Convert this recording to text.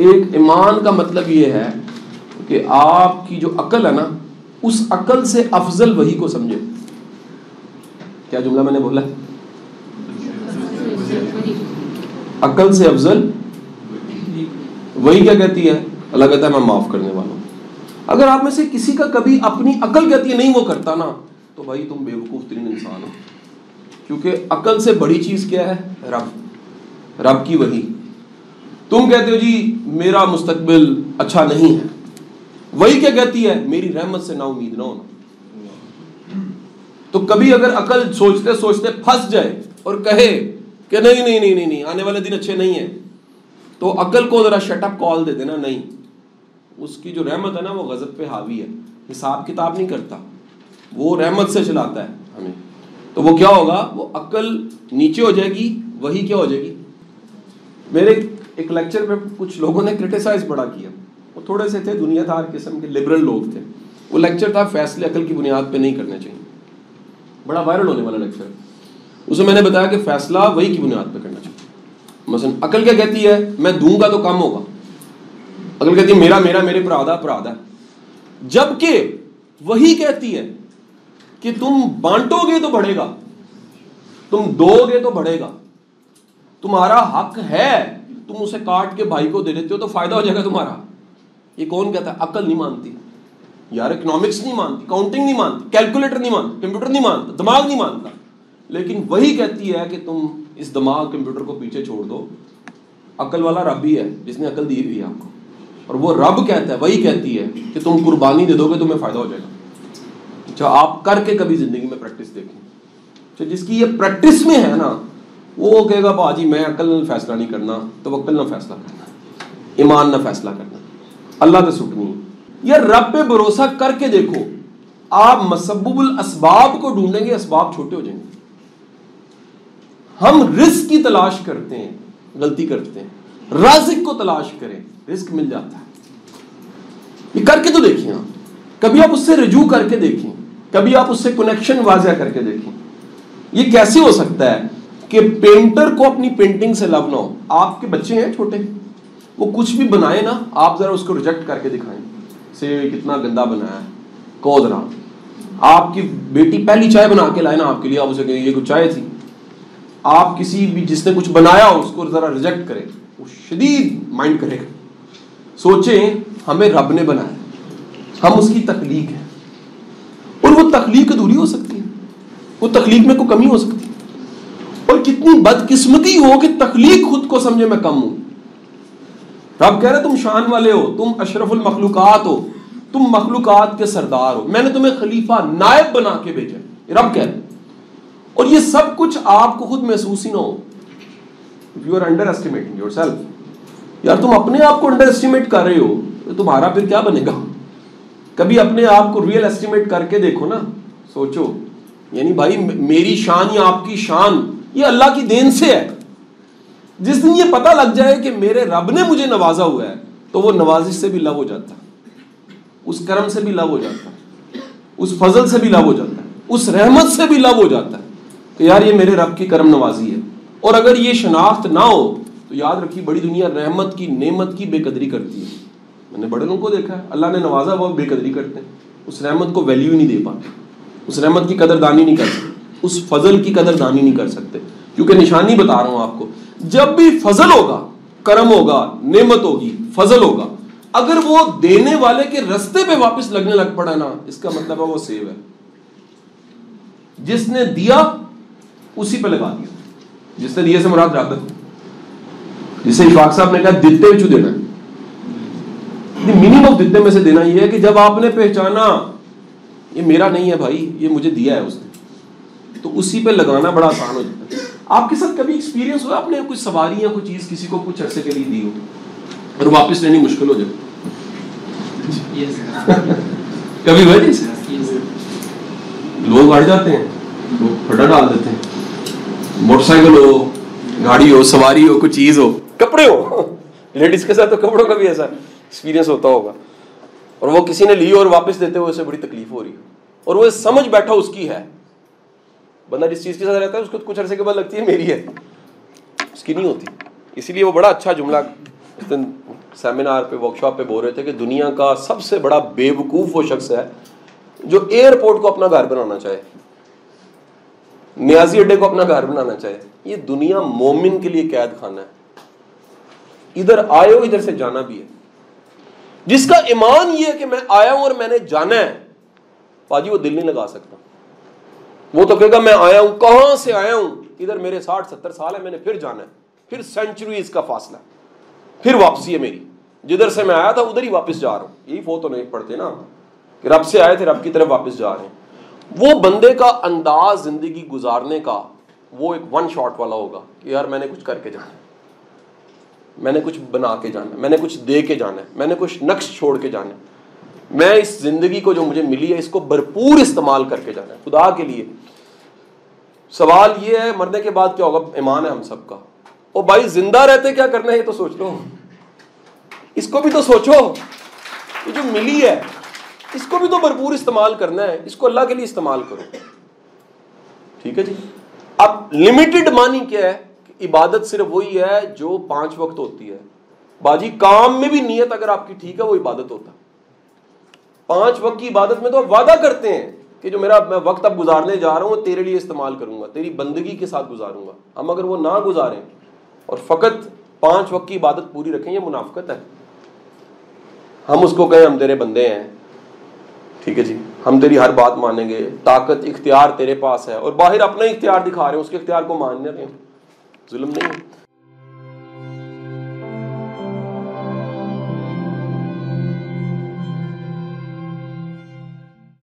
ایک ایمان کا مطلب یہ ہے کہ آپ کی جو عقل ہے نا، اس عقل سے افضل وہی کو سمجھے۔ کیا جملہ میں نے بولا؟ عقل سے افضل وہی کیا کہتی ہے؟ اللہ کہتا ہے، میں معاف کرنے والا ہوں۔ اگر آپ میں سے کسی کا کبھی اپنی عقل کہتی ہے، نہیں وہ کرتا نا، تو بھائی تم بے وقوف ترین انسان ہو۔ کیونکہ عقل سے بڑی چیز کیا ہے؟ رب۔ رب کی وہی۔ تم کہتے ہو جی میرا مستقبل اچھا نہیں ہے۔ وہی کیا کہتی ہے، میری رحمت سے نا امید نہ ہونا۔ تو کبھی اگر عقل سوچتے سوچتے پھنس جائے اور کہے کہ نہیں نہیں نہیں نہیں آنے والے دن اچھے نہیں ہیں، تو عقل کو ذرا شٹ اپ کال دے دینا، نہیں۔ اس کی جو رحمت ہے نا، وہ غضب پہ حاوی ہے۔ حساب کتاب نہیں کرتا۔ وہ رحمت سے چلاتا ہے ہمیں۔ تو وہ کیا ہوگا؟ وہ عقل نیچے ہو جائے گی، وہی کیا ہو جائے گی؟ میرے ایک لیکچر میں کچھ لوگوں نے کرٹیسائز بڑا کیا۔ وہ تھوڑے سے تھے، دنیا دار قسم کے لبرل لوگ تھے۔ وہ لیکچر تھا فیصلے عقل کی بنیاد پہ نہیں کرنے چاہیے۔ بڑا وائرل ہونے والا لیکچر۔ اسے میں نے بتایا کہ فیصلہ وہی کی بنیاد پہ کرنا چاہیے۔ مثلا عقل کیا کہتی ہے، میں دوں گا تو کم ہوگا۔ عقل کہتی ہے، میرا میرا، میرے پر آدھا، پر وہی کہتی ہے کہ تم بانٹو گے تو بڑھے گا۔ تم دو گے تو بڑھے گا۔ تمہارا حق ہے۔ تم اسے کاٹ کے بھائی کو دے دیتے ہو تو فائدہ ہو جائے گا تمہارا۔ یہ کون کہتا ہے؟ عقل نہیں مانتی۔ یار اکنامکس نہیں مانتی کاؤنٹنگ نہیں مانتی کیلکولیٹر نہیں مانتی کمپیوٹر نہیں مانتا، دماغ نہیں مانتا۔ لیکن وہی کہتی ہے کہ تم اس دماغ کمپیوٹر کو پیچھے چھوڑ دو۔ عقل والا رب ہی ہے، جس نے عقل دی ہوئی ہے آپ کو۔ اور وہ رب کہتا ہے، وہی کہتی ہے کہ تم قربانی دے دو گے تمہیں فائدہ ہو جائے گا۔ اچھا آپ کر کے کبھی زندگی میں پریکٹس دیکھیں۔ اچھا جس کی یہ پریکٹس میں ہے نا وہ کہے گا، باجی، میں عقل نہ فیصلہ نہیں کرنا تو عقل نہ فیصلہ کرنا، ایمان نہ فیصلہ کرنا۔ اللہ تو سکنی یہ رب پہ بھروسہ کر کے دیکھو، آپ مسبب الاسباب کو ڈھونڈیں گے، اسباب چھوٹے ہو جائیں گے۔ ہم رزق کی تلاش کرتے ہیں، غلطی کرتے ہیں۔ رازق کو تلاش کریں، رزق مل جاتا ہے۔ یہ کر کے تو دیکھیں آپ۔ کبھی آپ اس سے رجوع کر کے دیکھیں، کبھی آپ اس سے کنیکشن واضح کر کے دیکھیں۔ یہ کیسے ہو سکتا ہے؟ کہ پینٹر کو اپنی پینٹنگ سے لو نہ ہو۔ آپ کے بچے ہیں چھوٹے، وہ کچھ بھی بنائے نا، آپ ذرا اس کو ریجیکٹ کر کے دکھائیں۔ سے کتنا گندا بنایا ہے۔ کو ذرا آپ کی بیٹی پہلی چائے بنا کے لائے نا آپ کے لیے، آپ اسے کہیں یہ کچھ چائے تھی۔ آپ کسی بھی جس نے کچھ بنایا اس کو ذرا ریجیکٹ کرے۔ وہ شدید مائنڈ کرے گا۔ سوچیں، ہمیں رب نے بنایا۔ ہم اس کی تخلیق ہے اور وہ تخلیق ادھوری ہو سکتی ہے۔ وہ تخلیق میں کوئی کمی ہو سکتی ہے۔ اور کتنی بدقسمتی ہو کہ تخلیق خود کو سمجھے میں کم ہوں۔ رب کہہ رہے تم شان والے ہو، تم اشرف المخلوقات ہو، تم مخلوقات کے سردار ہو۔ میں نے تمہیں خلیفہ نائب بنا کے بھیجا رب کہہ رہے اور یہ سب کچھ آپ کو خود محسوس ہی نہ ہو۔ You are underestimating your self یار تم اپنے آپ کو انڈر ایسٹیمیٹ کر رہے ہو، تو تمہارا پھر کیا بنے گا؟ کبھی اپنے آپ کو ریئل ایسٹیمیٹ کر کے دیکھو نا، سوچو یعنی بھائی، میری شان یا آپ کی شان یہ اللہ کی دین سے ہے۔ جس دن یہ پتہ لگ جائے کہ میرے رب نے مجھے نوازا ہوا ہے، تو وہ نوازش سے بھی لو ہو جاتا۔ ہے اس کرم سے بھی لو ہو جاتا۔ ہے اس فضل سے بھی لو ہو جاتا۔ ہے اس رحمت سے بھی لو ہو جاتا۔ ہے کہ یار یہ میرے رب کی کرم نوازی ہے۔ اور اگر یہ شناخت نہ ہو، تو یاد رکھیے، بڑی دنیا رحمت کی، نعمت کی بے قدری کرتی ہے۔ میں نے بڑے لوگوں کو دیکھا ہے، اللہ نے نوازا، وہ بے قدری کرتے ہیں۔ اس رحمت کو ویلیو ہی نہیں دے پاتے۔ اس رحمت کی قدر دانی نہیں کر سکتے اس فضل کی قدر دانی نہیں کر سکتے۔ کیونکہ نشانی بتا رہا ہوں آپ کو، جب بھی فضل ہوگا، کرم ہوگا، نعمت ہوگی، فضل ہوگا۔ اگر وہ دینے والے کے رستے پہ واپس لگنے لگ پڑا نا، اس کا مطلب ہے وہ سیو ہے۔ جس نے دیا، اسی پہ لگا دیا۔ جس نے دیے سے مراد رابط جسے اشفاق صاحب نے کہا دیتے چو دینا میننگ آف دیتے میں سے دینا یہ ہے کہ جب آپ نے پہچانا، یہ میرا نہیں ہے بھائی، یہ مجھے دیا ہے اس نے۔ تو اسی پہ لگانا بڑا آسان ہو جاتا ہے۔ آپ کے ساتھ کبھی ایکسپیرینس ہوا آپ نے کچھ سواری یا کوئی چیز کسی کو کچھ عرصے کے لیے دی ہو اور واپس لینی مشکل ہو جائے؟ کبھی ہوئے نہیں؟ لوگ اڑ جاتے ہیں لوگ پھٹا ڈال دیتے ہیں۔ موٹر سائیکل ہو گاڑی ہو سواری ہو کوئی چیز ہو کپڑے ہو۔ لیڈیز کے ساتھ تو کپڑوں کا بھی ایسا ایکسپیرینس ہوتا ہوگا۔ اور وہ کسی نے لی اور واپس دیتے ہوئے اسے بڑی تکلیف ہو رہی اور وہ سمجھ بیٹھا اس کی ہے۔ بندہ جس چیز کے ساتھ رہتا ہے، اس کو کچھ عرصے کے بعد لگتی ہے میری ہے۔ اس کی نہیں ہوتی۔ اسی لیے وہ بڑا اچھا جملہ سیمینار پہ ورک شاپ پہ بول رہے تھے کہ دنیا کا سب سے بڑا بے وقوف وہ شخص ہے جو ایئرپورٹ کو اپنا گھر بنانا چاہے۔ نیازی اڈے کو اپنا گھر بنانا چاہے۔ یہ دنیا مومن کے لیے قید خانہ ہے۔ ادھر آئے ہو، ادھر سے جانا بھی ہے۔ جس کا ایمان یہ ہے کہ میں آیا ہوں اور میں نے جانا ہے، باجی وہ دل نہیں لگا سکتا۔ وہ تو کہے گا میں آیا ہوں، کہاں سے آیا ہوں؟ ادھر میرے ساٹھ ستر سال ہے میں نے پھر جانا ہے۔ پھر سینچریز کا فاصلہ۔ پھر واپسی ہے میری۔ جدھر سے میں آیا تھا، ادھر ہی واپس جا رہا ہوں۔ یہی فو تو نہیں پڑھتے نا۔ کہ رب سے آئے تھے، رب کی طرف واپس جا رہے ہیں۔ وہ بندے کا انداز زندگی گزارنے کا وہ ایک ون شاٹ والا ہوگا کہ یار میں نے کچھ کر کے جانا ہے۔ میں نے کچھ بنا کے جانا ہے، میں نے کچھ دے کے جانا ہے، میں نے کچھ نقش چھوڑ کے جانا ہے۔ میں اس زندگی کو جو مجھے ملی ہے، اس کو بھرپور استعمال کر کے جانا ہے۔ خدا کے لیے۔ سوال یہ ہے، مرنے کے بعد کیا ہوگا؟ ایمان ہے ہم سب کا۔ او بھائی، زندہ رہتے کیا کرنا ہے؟ یہ تو سوچ لو۔ اس کو بھی تو سوچو۔ یہ جو ملی ہے، اس کو بھی تو بھرپور استعمال کرنا ہے۔ اس کو اللہ کے لیے استعمال کرو۔ ٹھیک ہے جی؟ اب لمیٹڈ مانی کیا ہے؟ کہ عبادت صرف وہی ہے جو پانچ وقت ہوتی ہے۔ باجی، کام میں بھی نیت اگر آپ کی ٹھیک ہے، وہ عبادت ہوتا پانچ وقت کی عبادت میں تو آپ وعدہ کرتے ہیں کہ جو میرا میں وقت اب گزارنے جا رہا ہوں تیرے لیے استعمال کروں گا، تیری بندگی کے ساتھ گزاروں گا۔ ہم اگر وہ نہ گزاریں اور فقط پانچ وقت کی عبادت پوری رکھیں، یہ منافقت ہے۔ ہم اس کو کہیں ہم تیرے بندے ہیں۔ ٹھیک ہے جی؟ ہم تیری ہر بات مانیں گے، طاقت، اختیار تیرے پاس ہے اور باہر اپنا اختیار دکھا رہے ہیں، اس کے اختیار کو ماننے رہے ہیں ظلم نہیں ہے۔